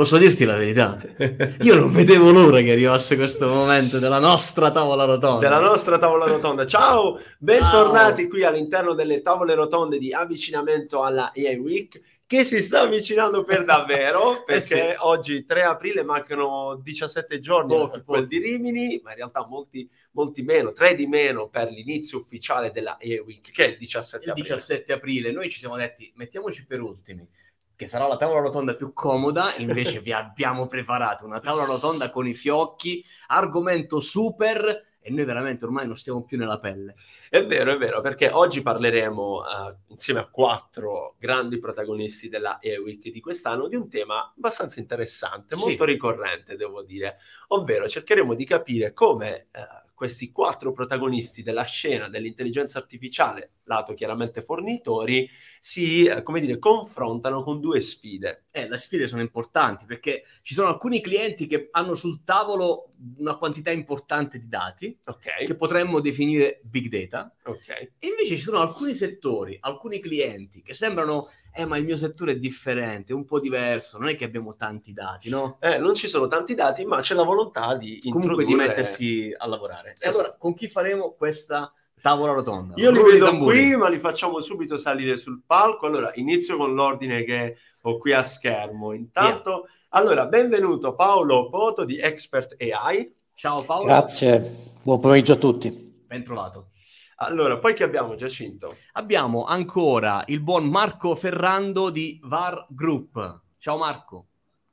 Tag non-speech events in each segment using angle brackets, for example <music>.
Posso dirti la verità? Io non vedevo l'ora che arrivasse questo momento della nostra tavola rotonda. Della nostra tavola rotonda. Ciao, bentornati Ciao. qui all'interno delle tavole rotonde di avvicinamento alla EA Week che si sta avvicinando per davvero eh perché eh sì. oggi 3 aprile mancano 17 giorni pochi, per quel di Rimini, ma in realtà molti, molti meno, 3 di meno per l'inizio ufficiale della EA Week che è il 17 il aprile. 17 aprile. Noi ci siamo detti mettiamoci per ultimi che sarà la tavola rotonda più comoda, invece <laughs> vi abbiamo preparato una tavola rotonda con i fiocchi, argomento super e noi veramente ormai non stiamo più nella pelle. È vero, è vero, perché oggi parleremo uh, insieme a quattro grandi protagonisti della E-Week di quest'anno di un tema abbastanza interessante, molto sì. ricorrente, devo dire, ovvero cercheremo di capire come uh, questi quattro protagonisti della scena dell'intelligenza artificiale, lato chiaramente fornitori, si, eh, come dire, confrontano con due sfide. Eh, le sfide sono importanti perché ci sono alcuni clienti che hanno sul tavolo una quantità importante di dati okay. che potremmo definire big data. Okay. E invece ci sono alcuni settori, alcuni clienti che sembrano eh ma il mio settore è differente, un po' diverso, non è che abbiamo tanti dati, no? Eh, non ci sono tanti dati, ma c'è la volontà di Comunque di mettersi a lavorare. Esatto. E allora, con chi faremo questa tavola rotonda? Io li vedo qui, ma li facciamo subito salire sul palco. Allora, inizio con l'ordine che ho qui a schermo. Intanto, yeah. Allora, benvenuto Paolo Poto di Expert AI. Ciao Paolo. Grazie, buon pomeriggio a tutti. Ben trovato. Allora, poi che abbiamo, Giacinto? Abbiamo ancora il buon Marco Ferrando di VAR Group. Ciao Marco.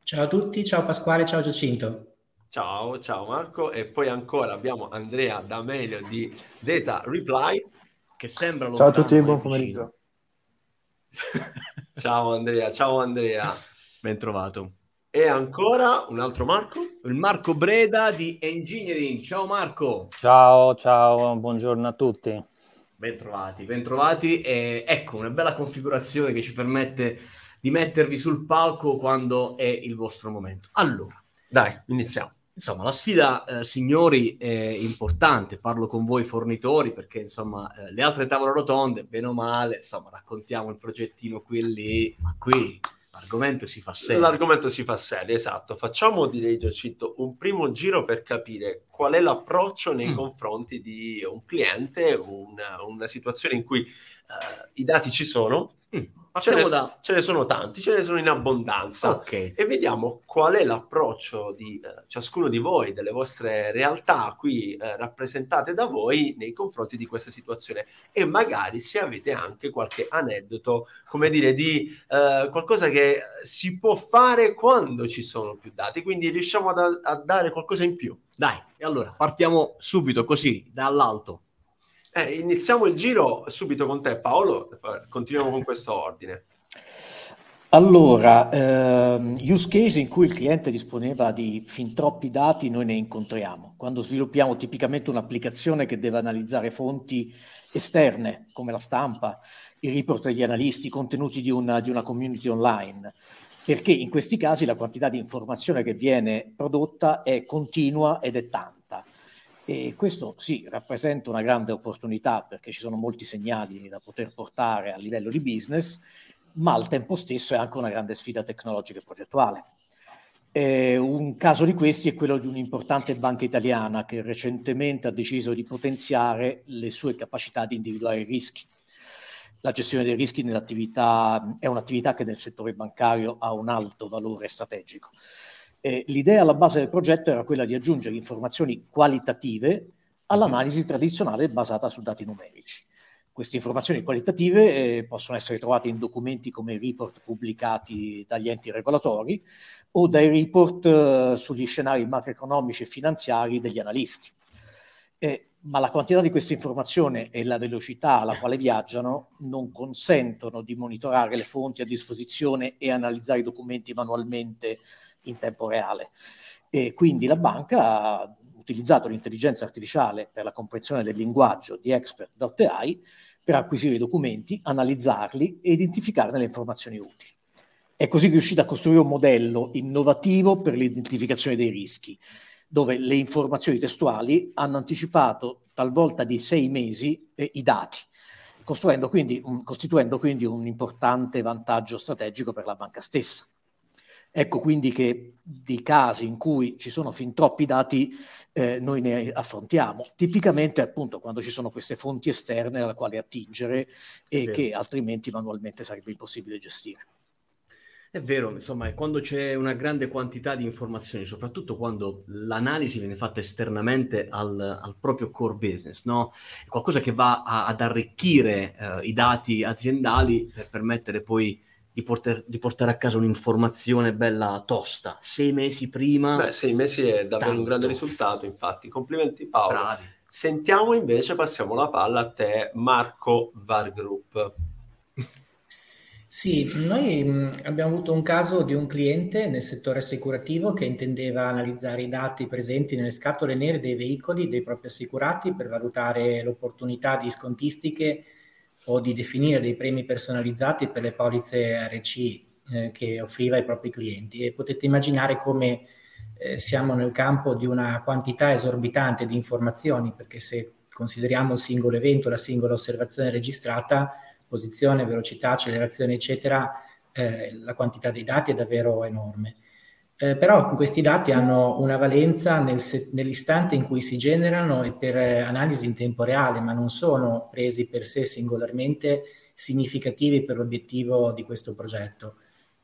Ciao a tutti, ciao Pasquale, ciao Giacinto. Ciao, ciao Marco. E poi ancora abbiamo Andrea D'Amelio di Data Reply. Che sembra Ciao a tutti, buon pomeriggio. <laughs> ciao Andrea, ciao Andrea. Ben trovato. E ancora un altro Marco? Il Marco Breda di Engineering. Ciao Marco. Ciao, ciao, buongiorno a tutti. Bentrovati, bentrovati. E ecco una bella configurazione che ci permette di mettervi sul palco quando è il vostro momento. Allora, dai, iniziamo. Insomma, la sfida, eh, signori, è importante. Parlo con voi fornitori perché, insomma, eh, le altre tavole rotonde, bene o male, insomma, raccontiamo il progettino qui e lì, ma qui L'argomento si fa serio. L'argomento si fa serio, esatto. Facciamo, direi Giacinto, un primo giro per capire qual è l'approccio nei mm. confronti di un cliente, una, una situazione in cui uh, i dati ci sono, mm ce ne, da... ce ne sono tanti, ce ne sono in abbondanza. Okay. E vediamo qual è l'approccio di eh, ciascuno di voi, delle vostre realtà qui eh, rappresentate da voi nei confronti di questa situazione. E magari se avete anche qualche aneddoto, come dire, di eh, qualcosa che si può fare quando ci sono più dati. Quindi riusciamo a, a dare qualcosa in più. Dai, allora partiamo subito così, dall'alto. Eh, iniziamo il giro subito con te Paolo, continuiamo con questo ordine. Allora, ehm, use case in cui il cliente disponeva di fin troppi dati, noi ne incontriamo. Quando sviluppiamo tipicamente un'applicazione che deve analizzare fonti esterne, come la stampa, i report degli analisti, i contenuti di una, di una community online, perché in questi casi la quantità di informazione che viene prodotta è continua ed è tanta. E questo sì, rappresenta una grande opportunità perché ci sono molti segnali da poter portare a livello di business, ma al tempo stesso è anche una grande sfida tecnologica e progettuale. Eh, un caso di questi è quello di un'importante banca italiana che recentemente ha deciso di potenziare le sue capacità di individuare i rischi. La gestione dei rischi è un'attività che nel settore bancario ha un alto valore strategico. Eh, l'idea alla base del progetto era quella di aggiungere informazioni qualitative all'analisi tradizionale basata su dati numerici. Queste informazioni qualitative eh, possono essere trovate in documenti come i report pubblicati dagli enti regolatori o dai report eh, sugli scenari macroeconomici e finanziari degli analisti. Eh, ma la quantità di queste informazioni e la velocità alla quale viaggiano non consentono di monitorare le fonti a disposizione e analizzare i documenti manualmente in tempo reale. E quindi la banca ha utilizzato l'intelligenza artificiale per la comprensione del linguaggio di expert.ai per acquisire i documenti, analizzarli e identificarne le informazioni utili. È così riuscita a costruire un modello innovativo per l'identificazione dei rischi, dove le informazioni testuali hanno anticipato talvolta di sei mesi eh, i dati, costituendo quindi un importante vantaggio strategico per la banca stessa. Ecco quindi che di casi in cui ci sono fin troppi dati eh, noi ne affrontiamo. Tipicamente appunto quando ci sono queste fonti esterne alla quale attingere e che altrimenti manualmente sarebbe impossibile gestire. È vero, insomma, quando c'è una grande quantità di informazioni, soprattutto quando l'analisi viene fatta esternamente al, al proprio core business, no? È qualcosa che va a, ad arricchire eh, i dati aziendali per permettere poi di, porter, di, portare a casa un'informazione bella tosta. Sei mesi prima. Beh, sei mesi è davvero tanto. un grande risultato, infatti. Complimenti Paolo. Bravi. Sentiamo invece, passiamo la palla a te, Marco Vargroup. Sì, noi mh, abbiamo avuto un caso di un cliente nel settore assicurativo che intendeva analizzare i dati presenti nelle scatole nere dei veicoli dei propri assicurati per valutare l'opportunità di scontistiche o di definire dei premi personalizzati per le polizze RC eh, che offriva ai propri clienti. E potete immaginare come eh, siamo nel campo di una quantità esorbitante di informazioni, perché se consideriamo il singolo evento, la singola osservazione registrata, posizione, velocità, accelerazione, eccetera, eh, la quantità dei dati è davvero enorme. Eh, però questi dati hanno una valenza nel se- nell'istante in cui si generano e per eh, analisi in tempo reale, ma non sono presi per sé singolarmente significativi per l'obiettivo di questo progetto.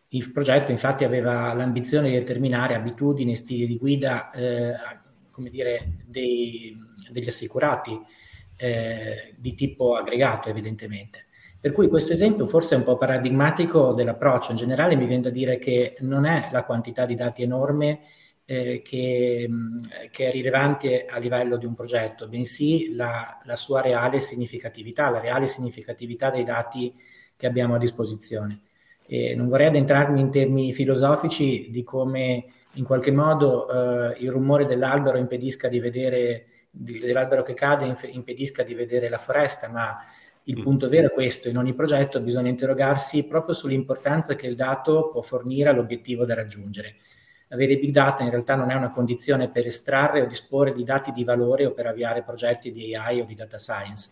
Il progetto infatti aveva l'ambizione di determinare abitudini e stili di guida, eh, come dire, dei, degli assicurati eh, di tipo aggregato evidentemente. Per cui questo esempio forse è un po' paradigmatico dell'approccio. In generale mi viene da dire che non è la quantità di dati enorme eh, che, che, è rilevante a livello di un progetto, bensì la, la, sua reale significatività, la reale significatività dei dati che abbiamo a disposizione. E non vorrei addentrarmi in termini filosofici di come in qualche modo eh, il rumore dell'albero impedisca di vedere, dell'albero che cade impedisca di vedere la foresta, ma il mm. punto vero è questo, in ogni progetto bisogna interrogarsi proprio sull'importanza che il dato può fornire all'obiettivo da raggiungere. Avere big data in realtà non è una condizione per estrarre o disporre di dati di valore o per avviare progetti di AI o di data science.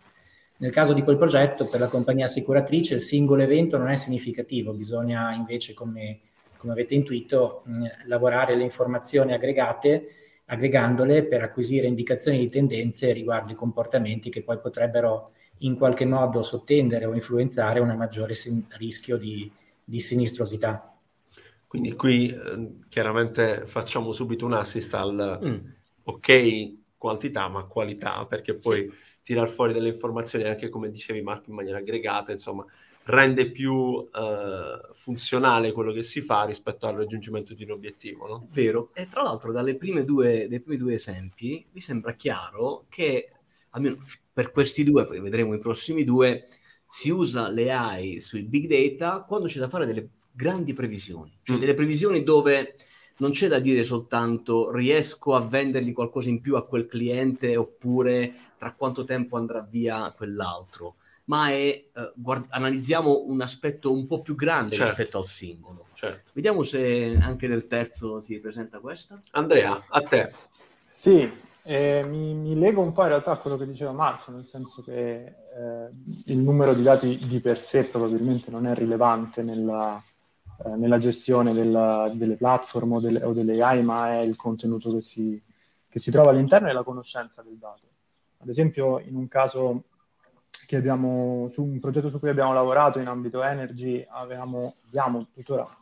Nel caso di quel progetto, per la compagnia assicuratrice, il singolo evento non è significativo, bisogna invece, come, come avete intuito, mh, lavorare le informazioni aggregate, aggregandole per acquisire indicazioni di tendenze riguardo i comportamenti che poi potrebbero in qualche modo sottendere o influenzare un maggiore sin- rischio di, di, sinistrosità. Quindi qui eh, chiaramente facciamo subito un assist al mm. ok quantità ma qualità, perché poi sì. tirar fuori delle informazioni anche come dicevi Marco in maniera aggregata, insomma, rende più eh, funzionale quello che si fa rispetto al raggiungimento di un obiettivo. No? Vero, e tra l'altro dalle prime due, due esempi mi sembra chiaro che almeno per questi due, poi vedremo i prossimi due, si usa le AI sui big data quando c'è da fare delle grandi previsioni, cioè mm. delle previsioni dove non c'è da dire soltanto riesco a vendergli qualcosa in più a quel cliente oppure tra quanto tempo andrà via quell'altro, ma è eh, guard- analizziamo un aspetto un po' più grande certo. rispetto al singolo. Certo. Vediamo se anche nel terzo si presenta questa. Andrea, a te. Sì, eh, mi, mi, lego un po' in realtà a quello che diceva Marco, nel senso che eh, il numero di dati di per sé probabilmente non è rilevante nella, eh, nella gestione della, delle platform o delle, o delle, AI, ma è il contenuto che si, che si trova all'interno e la conoscenza del dato. Ad esempio, in un caso che abbiamo, su un progetto su cui abbiamo lavorato in ambito energy, avevamo, abbiamo tuttora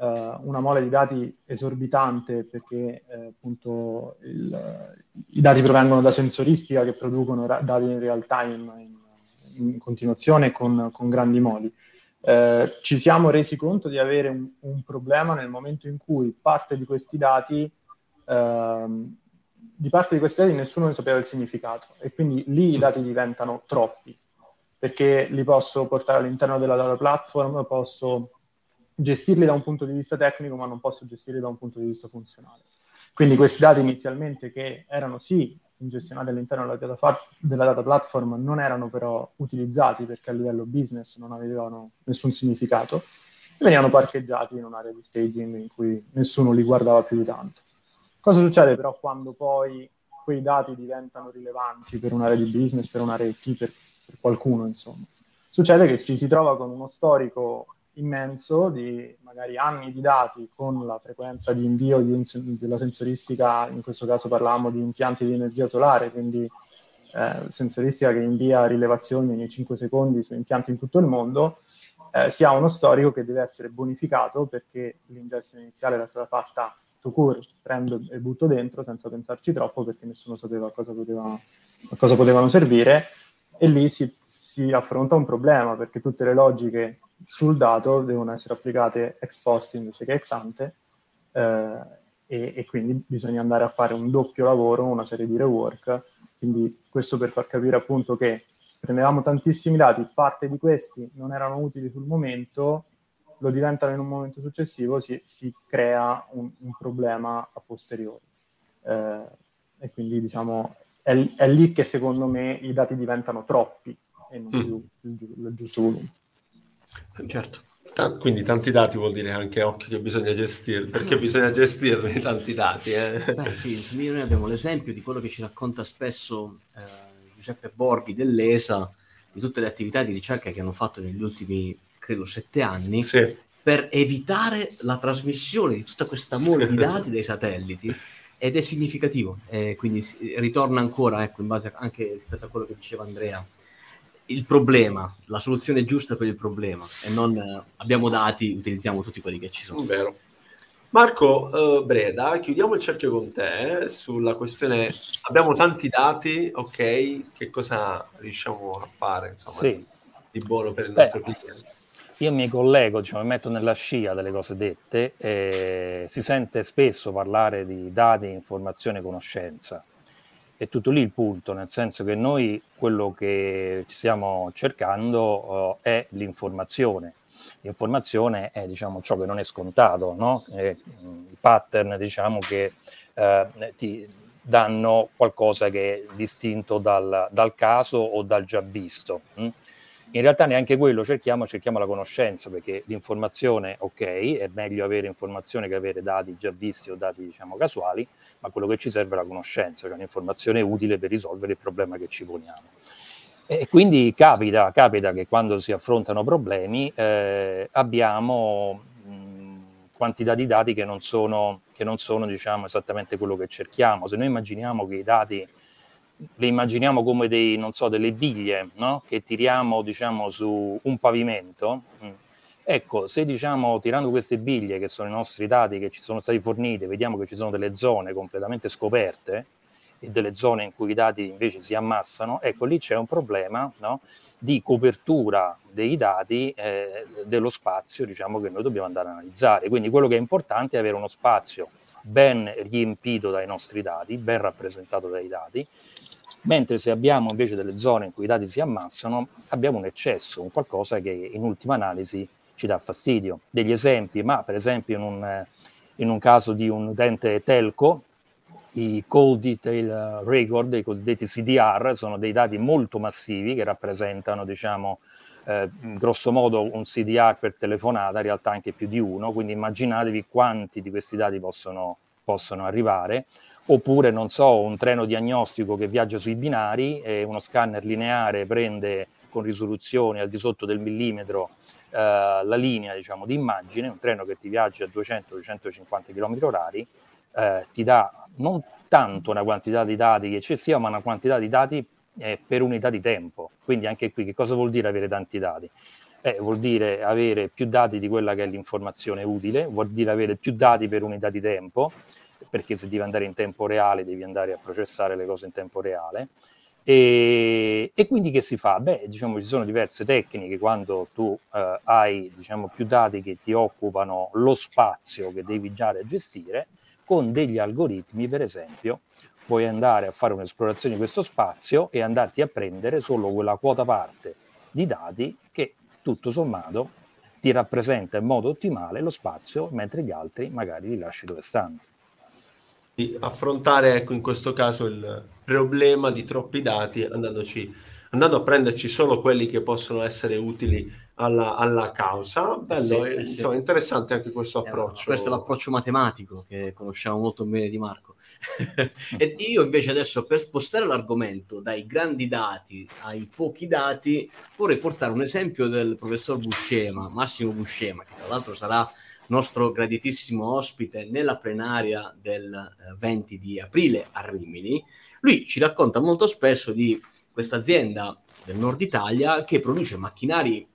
eh, una mole di dati esorbitante perché eh, appunto il, i dati provengono da sensoristica che producono ra- dati in real time in, in continuazione con, con grandi moli. Eh, ci siamo resi conto di avere un, un, problema nel momento in cui parte di questi dati ehm, di parte di questi dati nessuno ne sapeva il significato e quindi lì i dati diventano troppi perché li posso portare all'interno della data platform, posso gestirli da un punto di vista tecnico, ma non posso gestirli da un punto di vista funzionale. Quindi questi dati inizialmente che erano sì gestionati all'interno della data, della data platform non erano però utilizzati perché a livello business non avevano nessun significato e venivano parcheggiati in un'area di staging in cui nessuno li guardava più di tanto. Cosa succede però quando poi quei dati diventano rilevanti per un'area di business, per un'area IT, per, per qualcuno insomma? Succede che ci si trova con uno storico immenso di magari anni di dati con la frequenza di invio di un, della sensoristica, in questo caso parlavamo di impianti di energia solare, quindi eh, sensoristica che invia rilevazioni ogni 5 secondi su impianti in tutto il mondo, eh, si ha uno storico che deve essere bonificato perché l'ingestione iniziale era stata fatta to cure, prendo e butto dentro senza pensarci troppo perché nessuno sapeva a cosa, poteva, a cosa potevano servire e lì si, si, affronta un problema perché tutte le logiche sul dato devono essere applicate ex post invece che ex ante eh, e, e, quindi bisogna andare a fare un doppio lavoro, una serie di rework. Quindi questo per far capire appunto che prendevamo tantissimi dati, parte di questi non erano utili sul momento, lo diventano in un momento successivo, si, si crea un, un, problema a posteriori. Eh, e quindi diciamo è, è, lì che secondo me i dati diventano troppi e non mm. più il, il giusto volume. Certo. Quindi tanti dati vuol dire anche occhio che bisogna gestire, perché eh, bisogna gestirne tanti dati. Eh? Beh, sì, noi abbiamo l'esempio di quello che ci racconta spesso eh, Giuseppe Borghi dell'ESA, di tutte le attività di ricerca che hanno fatto negli ultimi, credo, sette anni, sì. per evitare la trasmissione di tutta questa mole di dati dai satelliti. Ed è significativo, eh, quindi ritorna ancora, ecco, in base anche rispetto a quello che diceva Andrea, il problema, la soluzione giusta per il problema e non eh, abbiamo dati, utilizziamo tutti quelli che ci sono. Vero. Marco uh, Breda, chiudiamo il cerchio con te eh, sulla questione. Abbiamo tanti dati, ok? Che cosa riusciamo a fare insomma, sì. di buono per il nostro Beh, cliente? Io mi collego, diciamo, mi metto nella scia delle cose dette. Eh, si sente spesso parlare di dati, informazione, conoscenza è tutto lì il punto, nel senso che noi quello che stiamo cercando uh, è l'informazione. L'informazione è diciamo, ciò che non è scontato, no? è, i pattern diciamo, che uh, ti danno qualcosa che è distinto dal, dal caso o dal già visto. Hm? In realtà neanche quello cerchiamo, cerchiamo la conoscenza, perché l'informazione, ok, è meglio avere informazione che avere dati già visti o dati, diciamo, casuali, ma quello che ci serve è la conoscenza, che è un'informazione utile per risolvere il problema che ci poniamo. E quindi capita, capita che quando si affrontano problemi eh, abbiamo quantità di dati che non sono, che non sono diciamo, esattamente quello che cerchiamo. Se noi immaginiamo che i dati le immaginiamo come dei, non so, delle biglie no? che tiriamo diciamo, su un pavimento. Mm. Ecco, se diciamo tirando queste biglie, che sono i nostri dati che ci sono stati forniti, vediamo che ci sono delle zone completamente scoperte e delle zone in cui i dati invece si ammassano, ecco lì c'è un problema no? di copertura dei dati eh, dello spazio diciamo, che noi dobbiamo andare a analizzare. Quindi quello che è importante è avere uno spazio ben riempito dai nostri dati, ben rappresentato dai dati, mentre se abbiamo invece delle zone in cui i dati si ammassano, abbiamo un eccesso, un qualcosa che in ultima analisi ci dà fastidio. Degli esempi, ma per esempio in un, in un caso di un utente telco, i Call Detail Record, i cosiddetti CDR, sono dei dati molto massivi che rappresentano, diciamo, eh, grosso modo un CDR per telefonata, in realtà anche più di uno, quindi immaginatevi quanti di questi dati possono, possono arrivare oppure non so, un treno diagnostico che viaggia sui binari e uno scanner lineare prende con risoluzione al di sotto del millimetro eh, la linea diciamo, di immagine, un treno che ti viaggia a 200-250 km orari, eh, ti dà non tanto una quantità di dati eccessiva, ma una quantità di dati eh, per unità di tempo. Quindi anche qui che cosa vuol dire avere tanti dati? Eh, vuol dire avere più dati di quella che è l'informazione utile, vuol dire avere più dati per unità di tempo, perché se devi andare in tempo reale devi andare a processare le cose in tempo reale. E, e quindi che si fa? Beh, diciamo ci sono diverse tecniche quando tu eh, hai diciamo, più dati che ti occupano lo spazio che devi già gestire, con degli algoritmi, per esempio, puoi andare a fare un'esplorazione di questo spazio e andarti a prendere solo quella quota parte di dati che tutto sommato ti rappresenta in modo ottimale lo spazio, mentre gli altri magari li lasci dove stanno. Affrontare ecco, in questo caso il problema di troppi dati andandoci, andando a prenderci solo quelli che possono essere utili alla, alla causa. Bello, sì, eh, insomma, sì. interessante anche questo eh, approccio. Questo è l'approccio matematico che conosciamo molto bene di Marco. <laughs> e io invece adesso per spostare l'argomento dai grandi dati ai pochi dati vorrei portare un esempio del professor Buscema, Massimo Buscema, che tra l'altro sarà nostro graditissimo ospite nella plenaria del 20 eh, di aprile a Rimini. Lui ci racconta molto spesso di questa azienda del nord Italia che produce macchinari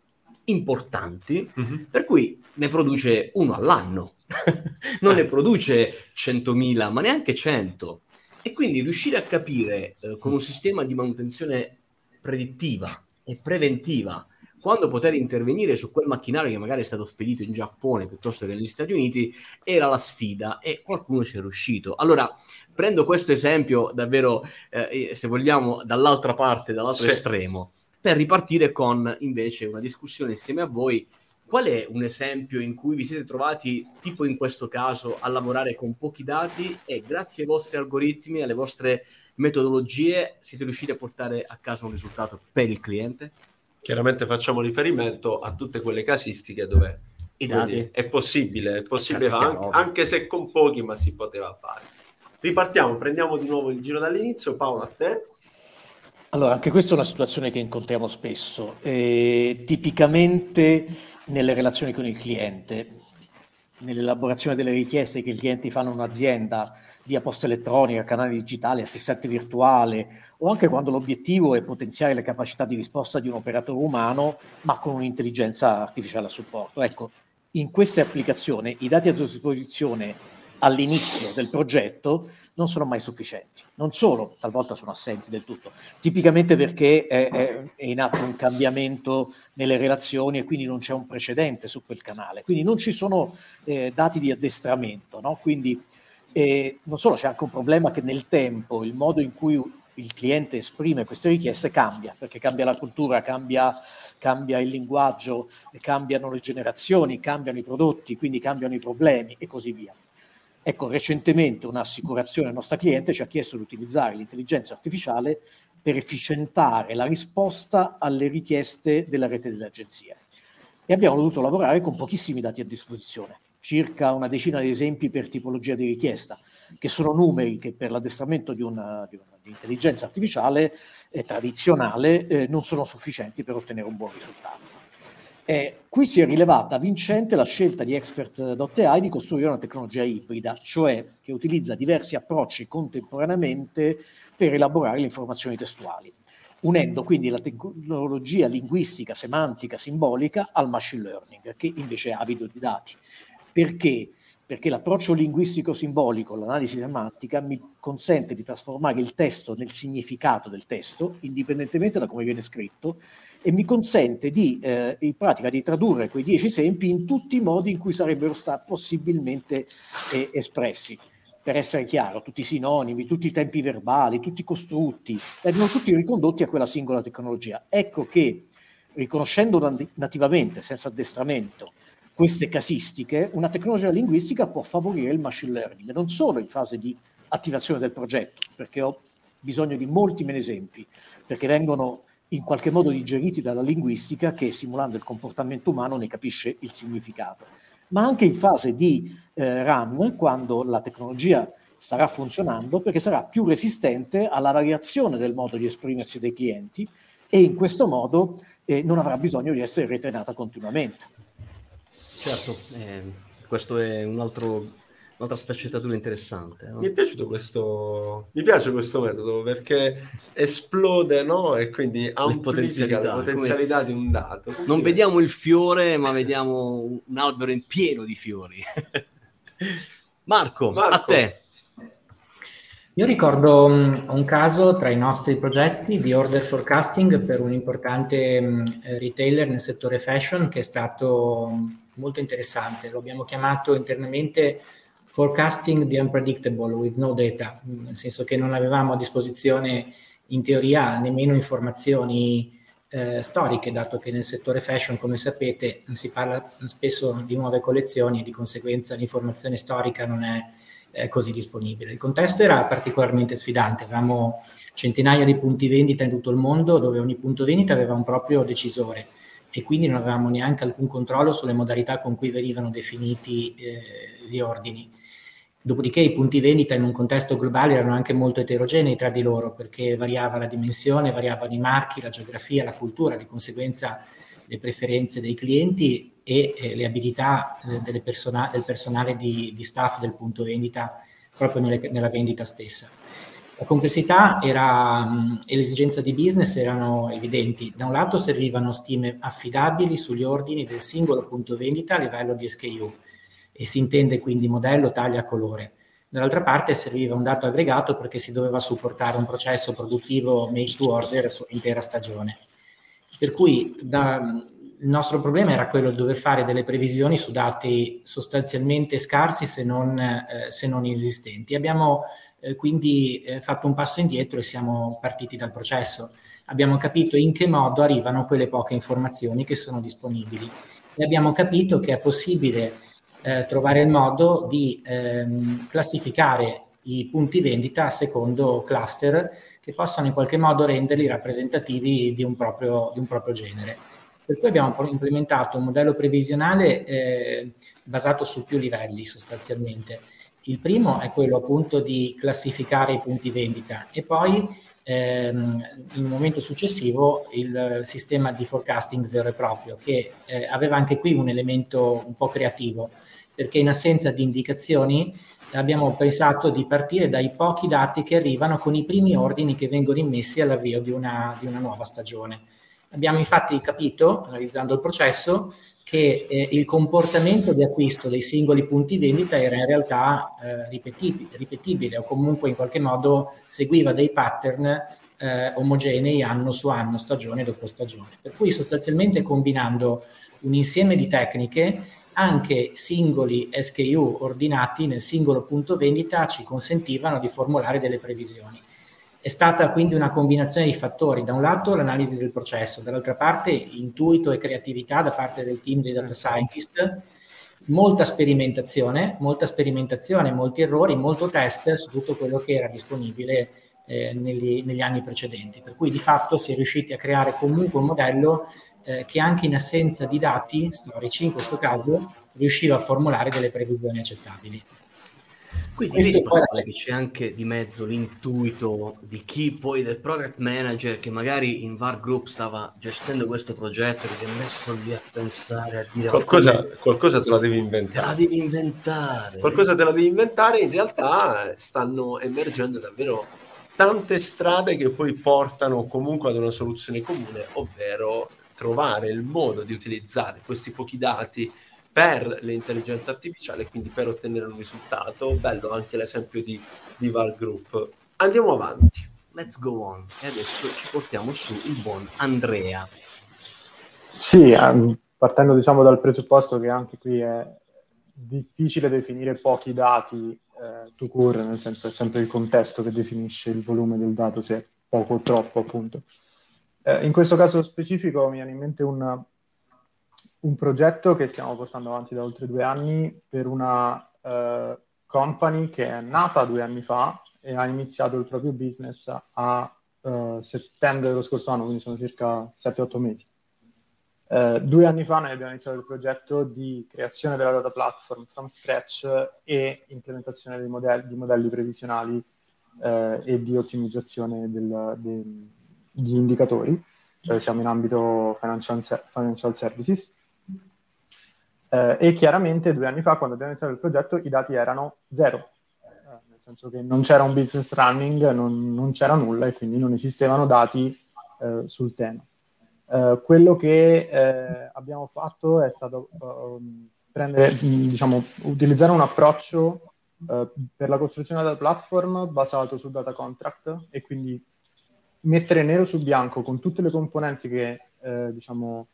importanti, uh-huh. per cui ne produce uno all'anno, <laughs> non ne produce 100.000, ma neanche 100. E quindi riuscire a capire eh, con un sistema di manutenzione predittiva e preventiva quando poter intervenire su quel macchinario che magari è stato spedito in Giappone piuttosto che negli Stati Uniti era la sfida e qualcuno ci è riuscito. Allora, prendo questo esempio davvero, eh, se vogliamo, dall'altra parte, dall'altro sì. estremo per ripartire con invece una discussione insieme a voi. Qual è un esempio in cui vi siete trovati, tipo in questo caso, a lavorare con pochi dati e grazie ai vostri algoritmi, alle vostre metodologie, siete riusciti a portare a casa un risultato per il cliente? Chiaramente facciamo riferimento a tutte quelle casistiche dove I dati. è possibile, è possibile certo, anche, anche se con pochi, ma si poteva fare. Ripartiamo, prendiamo di nuovo il giro dall'inizio. Paolo, a te. Allora, anche questa è una situazione che incontriamo spesso, eh, tipicamente nelle relazioni con il cliente, nell'elaborazione delle richieste che i clienti fanno a un'azienda via posta elettronica, canale digitale, assistente virtuale o anche quando l'obiettivo è potenziare le capacità di risposta di un operatore umano ma con un'intelligenza artificiale a supporto. Ecco, in queste applicazioni i dati a disposizione all'inizio del progetto non sono mai sufficienti. Non solo, talvolta sono assenti del tutto, tipicamente perché è, è, in atto un cambiamento nelle relazioni e quindi non c'è un precedente su quel canale. Quindi non ci sono eh, dati di addestramento. No? Quindi eh, non solo c'è anche un problema che nel tempo il modo in cui il cliente esprime queste richieste cambia, perché cambia la cultura, cambia, cambia, il linguaggio, cambiano le generazioni, cambiano i prodotti, quindi cambiano i problemi e così via. Ecco, recentemente un'assicurazione nostra cliente ci ha chiesto di utilizzare l'intelligenza artificiale per efficientare la risposta alle richieste della rete delle agenzie. E abbiamo dovuto lavorare con pochissimi dati a disposizione, circa una decina di esempi per tipologia di richiesta, che sono numeri che per l'addestramento di una, di una di intelligenza artificiale eh, tradizionale eh, non sono sufficienti per ottenere un buon risultato. Eh, qui si è rilevata vincente la scelta di Expert.ai di costruire una tecnologia ibrida, cioè che utilizza diversi approcci contemporaneamente per elaborare le informazioni testuali, unendo quindi la tecnologia linguistica, semantica, simbolica al machine learning, che invece è avido di dati. Perché? Perché l'approccio linguistico simbolico, l'analisi semantica, mi consente di trasformare il testo nel significato del testo, indipendentemente da come viene scritto, e mi consente di, eh, in pratica di tradurre quei dieci esempi in tutti i modi in cui sarebbero stati possibilmente eh, espressi. Per essere chiaro, tutti i sinonimi, tutti i tempi verbali, tutti i costrutti, vengono tutti ricondotti a quella singola tecnologia. Ecco che, riconoscendo nativamente, senza addestramento, queste casistiche, una tecnologia linguistica può favorire il machine learning, non solo in fase di attivazione del progetto, perché ho bisogno di molti meno esempi, perché vengono in qualche modo digeriti dalla linguistica che simulando il comportamento umano ne capisce il significato, ma anche in fase di eh, RAM, quando la tecnologia starà funzionando, perché sarà più resistente alla variazione del modo di esprimersi dei clienti e in questo modo eh, non avrà bisogno di essere retrainata continuamente. Certo, eh, questo è un altro un'altra sfaccettatura interessante. No? Mi è piaciuto questo, mi piace questo metodo perché esplode, no? E quindi ha un potenzialità, potenzialità di un dato. Quindi non vediamo il fiore, ma vediamo un albero in pieno di fiori. Marco, <laughs> Marco, a te. Io ricordo un caso tra i nostri progetti di order forecasting per un importante um, retailer nel settore fashion che è stato molto interessante. Lo abbiamo chiamato internamente forecasting the unpredictable with no data, nel senso che non avevamo a disposizione in teoria nemmeno informazioni eh, storiche, dato che nel settore fashion, come sapete, si parla spesso di nuove collezioni e di conseguenza l'informazione storica non è eh, così disponibile. Il contesto era particolarmente sfidante, avevamo centinaia di punti vendita in tutto il mondo dove ogni punto vendita aveva un proprio decisore e quindi non avevamo neanche alcun controllo sulle modalità con cui venivano definiti eh, gli ordini. Dopodiché i punti vendita in un contesto globale erano anche molto eterogenei tra di loro perché variava la dimensione, variavano i marchi, la geografia, la cultura, di conseguenza le preferenze dei clienti e eh, le abilità eh, persona- del personale di, di, staff del punto vendita proprio nelle, nella vendita stessa. La complessità era, mh, e l'esigenza di business erano evidenti. Da un lato servivano stime affidabili sugli ordini del singolo punto vendita a livello di SKU e si intende quindi modello, taglia, colore. Dall'altra parte serviva un dato aggregato perché si doveva supportare un processo produttivo made to order sull'intera stagione. Per cui da, il nostro problema era quello di dover fare delle previsioni su dati sostanzialmente scarsi se non, eh, se non inesistenti. Abbiamo eh, quindi eh, fatto un passo indietro e siamo partiti dal processo. Abbiamo capito in che modo arrivano quelle poche informazioni che sono disponibili e abbiamo capito che è possibile eh, trovare il modo di ehm, classificare i punti vendita secondo cluster che possano in qualche modo renderli rappresentativi di un proprio, di un proprio genere. Per cui abbiamo implementato un modello previsionale eh, basato su più livelli sostanzialmente. Il primo è quello appunto di classificare i punti vendita e poi ehm, in un momento successivo il sistema di forecasting vero e proprio che eh, aveva anche qui un elemento un po' creativo perché in assenza di indicazioni abbiamo pensato di partire dai pochi dati che arrivano con i primi ordini che vengono immessi all'avvio di una, di una nuova stagione. Abbiamo infatti capito, analizzando il processo, che eh, il comportamento di acquisto dei singoli punti vendita era in realtà eh, ripetibile, ripetibile, o comunque in qualche modo seguiva dei pattern eh, omogenei anno su anno, stagione dopo stagione. Per cui sostanzialmente combinando un insieme di tecniche anche singoli SKU ordinati nel singolo punto vendita ci consentivano di formulare delle previsioni. È stata quindi una combinazione di fattori, da un lato l'analisi del processo, dall'altra parte intuito e creatività da parte del team dei data scientist, molta sperimentazione, molta sperimentazione, molti errori, molto test su tutto quello che era disponibile eh, negli, negli anni precedenti. Per cui di fatto si è riusciti a creare comunque un modello eh, che anche in assenza di dati storici, in questo caso, riusciva a formulare delle previsioni accettabili. Quindi vedi poi... che c'è anche di mezzo l'intuito di chi poi del product manager che magari in VAR Group stava gestendo questo progetto che si è messo lì a pensare a dire qualcosa, come... qualcosa te la devi inventare. Te la devi inventare. Qualcosa te la devi inventare, in realtà stanno emergendo davvero tante strade che poi portano comunque ad una soluzione comune, ovvero trovare il modo di utilizzare questi pochi dati per l'intelligenza artificiale, quindi per ottenere un risultato. Bello anche l'esempio di, di Val Group. Andiamo avanti. Let's go on. E adesso ci portiamo su il buon Andrea. Sì, um, partendo diciamo dal presupposto che anche qui è difficile definire pochi dati eh, to cure, nel senso è sempre il contesto che definisce il volume del dato, se è poco o troppo appunto. Eh, in questo caso specifico mi viene in mente un, un, progetto che stiamo portando avanti da oltre due anni per una uh, company che è nata due anni fa e ha iniziato il proprio business a uh, settembre dello scorso anno, quindi sono circa 7-8 mesi. Uh, due anni fa noi abbiamo iniziato il progetto di creazione della data platform from scratch e implementazione modelli, di modelli previsionali e di ottimizzazione del, del di indicatori, eh, siamo in ambito financial, financial services, eh, e chiaramente due anni fa, quando abbiamo iniziato il progetto, i dati erano zero, eh, nel senso che non c'era un business running, non, non c'era nulla e quindi non esistevano dati eh, sul tema. Uh, quello che abbiamo fatto è stato uh, prendere, diciamo, utilizzare un approccio per la costruzione della platform basato su data contract e quindi mettere nero su bianco con tutte le componenti che eh, diciamo,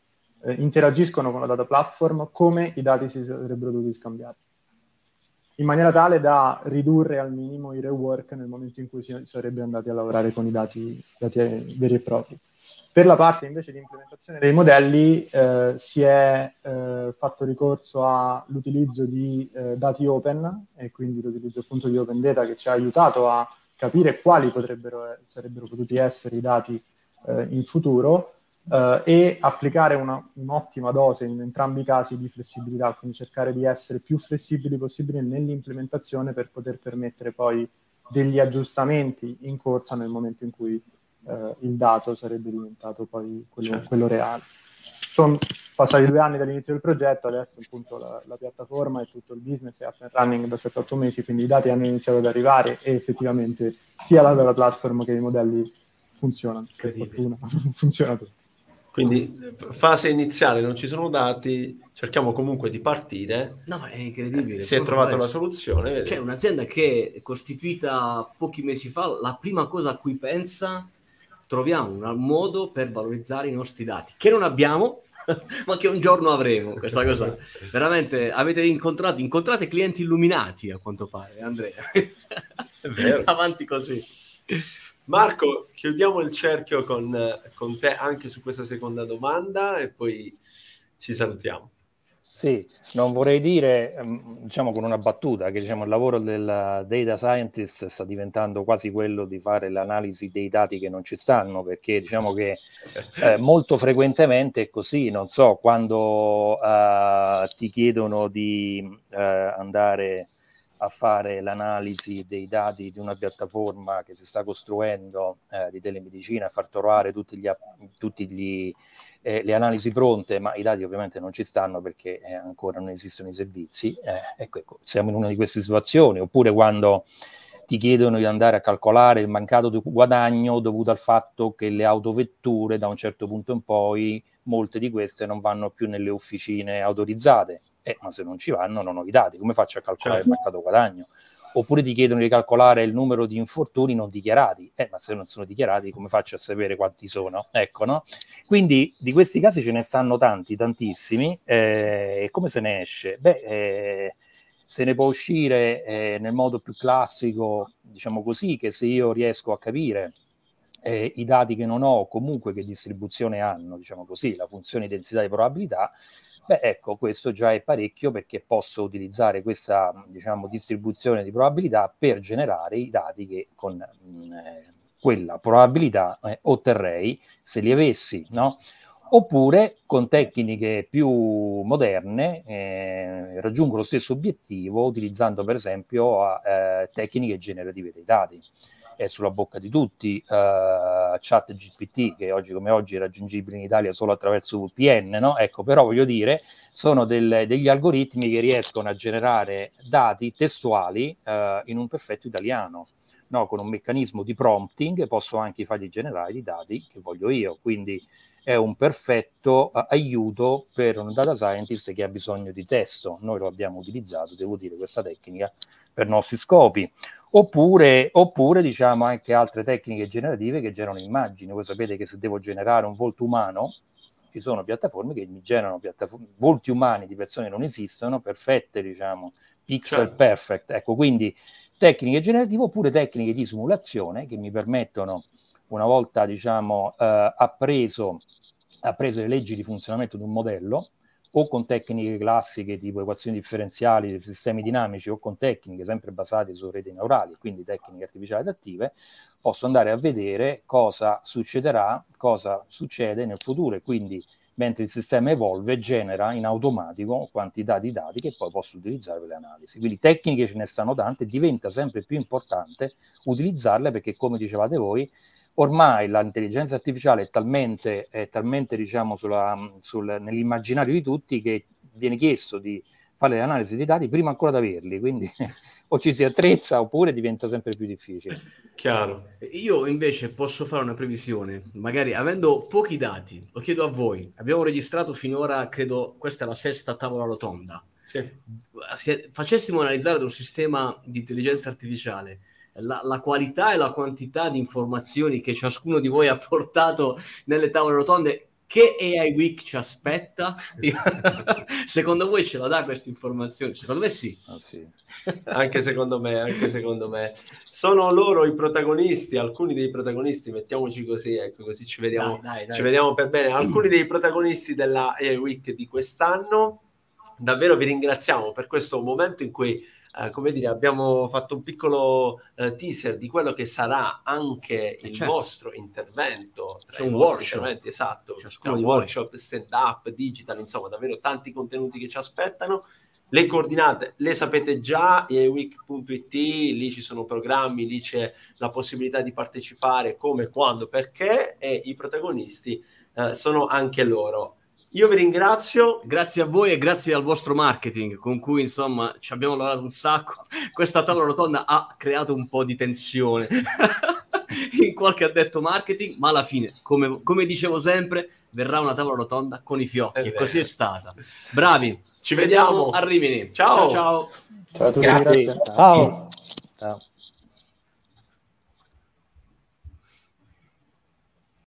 eh, interagiscono con la data platform come i dati si sarebbero dovuti scambiare in maniera tale da ridurre al minimo i rework nel momento in cui si sarebbe andati a lavorare con i dati, dati veri e propri. Per la parte invece di implementazione dei modelli eh, si è eh, fatto ricorso all'utilizzo di eh, dati open e quindi l'utilizzo appunto di open data che ci ha aiutato a capire quali potrebbero, sarebbero potuti essere i dati eh, in futuro, uh, e applicare una, un'ottima dose in entrambi i casi di flessibilità, quindi cercare di essere più flessibili possibile nell'implementazione per poter permettere poi degli aggiustamenti in corsa nel momento in cui uh, il dato sarebbe diventato poi quello, certo. quello reale. Sono passati due anni dall'inizio del progetto, adesso appunto la, la piattaforma e tutto il business è up and running da 7-8 mesi, quindi i dati hanno iniziato ad arrivare e effettivamente sia la della platform che i modelli funzionano, per fortuna <laughs> funziona tutto. Quindi fase iniziale non ci sono dati, cerchiamo comunque di partire. No, ma è incredibile. Si è trovata la soluzione. C'è un'azienda che è costituita pochi mesi fa, la prima cosa a cui pensa, troviamo un modo per valorizzare i nostri dati, che non abbiamo, <laughs> ma che un giorno avremo questa cosa. <laughs> Veramente avete incontrato, incontrate clienti illuminati a quanto pare, Andrea. È vero. <laughs> Avanti così. Marco, chiudiamo il cerchio con, con, te anche su questa seconda domanda e poi ci salutiamo. Sì, non vorrei dire, ehm, diciamo con una battuta, che diciamo, il lavoro del data scientist sta diventando quasi quello di fare l'analisi dei dati che non ci stanno, perché diciamo che eh, molto frequentemente è così, non so, quando uh, ti chiedono di uh, andare a fare l'analisi dei dati di una piattaforma che si sta costruendo eh, di telemedicina, far trovare tutti gli, tutti gli, eh, le analisi pronte, ma i dati ovviamente non ci stanno perché eh, ancora non esistono i servizi. Eh, ecco, ecco, siamo in una di queste situazioni, oppure quando ti chiedono di andare a calcolare il mancato guadagno dovuto al fatto che le autovetture da un certo punto in poi molte di queste non vanno più nelle officine autorizzate, eh, ma se non ci vanno non ho i dati, come faccio a calcolare certo. il mancato guadagno? Oppure ti chiedono di calcolare il numero di infortuni non dichiarati, eh, ma se non sono dichiarati come faccio a sapere quanti sono? Ecco, no? Quindi di questi casi ce ne stanno tanti, tantissimi, eh, e come se ne esce? Beh, eh, se ne può uscire eh, nel modo più classico, diciamo così, che se io riesco a capire eh, i dati che non ho, comunque che distribuzione hanno, diciamo così, la funzione di densità di probabilità, beh, ecco, questo già è parecchio perché posso utilizzare questa, diciamo, distribuzione di probabilità per generare i dati che con mm, eh, quella probabilità eh, otterrei se li avessi, no? oppure con tecniche più moderne eh, raggiungo lo stesso obiettivo utilizzando per esempio eh, tecniche generative dei dati. È sulla bocca di tutti, eh, chat GPT che oggi come oggi è raggiungibile in Italia solo attraverso VPN, no? Ecco, però voglio dire, sono del, degli algoritmi che riescono a generare dati testuali eh, in un perfetto italiano. No, con un meccanismo di prompting posso anche fargli generare i dati che voglio io. Quindi è un perfetto uh, aiuto per un data scientist che ha bisogno di testo. Noi lo abbiamo utilizzato, devo dire, questa tecnica per nostri scopi. Oppure, oppure diciamo anche altre tecniche generative che generano immagini. Voi sapete che se devo generare un volto umano, ci sono piattaforme che mi generano piattaforme, volti umani di persone che non esistono, perfette, diciamo, pixel certo. perfect. Ecco, quindi tecniche generative oppure tecniche di simulazione che mi permettono una volta diciamo, eh, appreso, appreso le leggi di funzionamento di un modello, o con tecniche classiche tipo equazioni differenziali, sistemi dinamici, o con tecniche sempre basate su reti neurali, quindi tecniche artificiali adattive, posso andare a vedere cosa succederà, cosa succede nel futuro e quindi mentre il sistema evolve genera in automatico quantità di dati che poi posso utilizzare per le analisi. Quindi tecniche ce ne stanno tante, diventa sempre più importante utilizzarle perché come dicevate voi ormai l'intelligenza artificiale è talmente, è talmente diciamo, sulla, sul, nell'immaginario di tutti che viene chiesto di fare le analisi dei dati prima ancora di averli, quindi <laughs> o ci si attrezza oppure diventa sempre più difficile. Chiaro. Io invece posso fare una previsione, magari avendo pochi dati, lo chiedo a voi, abbiamo registrato finora, credo, questa è la sesta tavola rotonda. Sì. Se facessimo analizzare da un sistema di intelligenza artificiale la, la, qualità e la quantità di informazioni che ciascuno di voi ha portato nelle tavole rotonde. Che AI Week ci aspetta? <laughs> secondo voi ce la dà questa informazione? Secondo me sì. Oh, sì. Anche secondo me, anche secondo me. Sono loro i protagonisti, alcuni dei protagonisti, mettiamoci così, ecco, così ci vediamo, dai, dai, dai. Ci vediamo per bene. Alcuni dei protagonisti della AI Week di quest'anno. Davvero vi ringraziamo per questo momento in cui eh, come dire, abbiamo fatto un piccolo eh, teaser di quello che sarà anche il certo. vostro intervento. C'è un workshop. Esatto, c'è un workshop, stand up, digital, insomma, davvero tanti contenuti che ci aspettano. Le coordinate le sapete già, eweek.it, lì ci sono programmi, lì c'è la possibilità di partecipare come, quando, perché e i protagonisti eh, sono anche loro. Io vi ringrazio. Grazie a voi e grazie al vostro marketing con cui insomma ci abbiamo lavorato un sacco. <laughs> Questa tavola rotonda ha creato un po' di tensione <laughs> in qualche addetto marketing, ma alla fine, come, come dicevo sempre, verrà una tavola rotonda con i fiocchi. E così è stata. Bravi. Ci vediamo a Rimini. Ciao ciao. Ciao, ciao a tutti. Grazie. Ciao. ciao.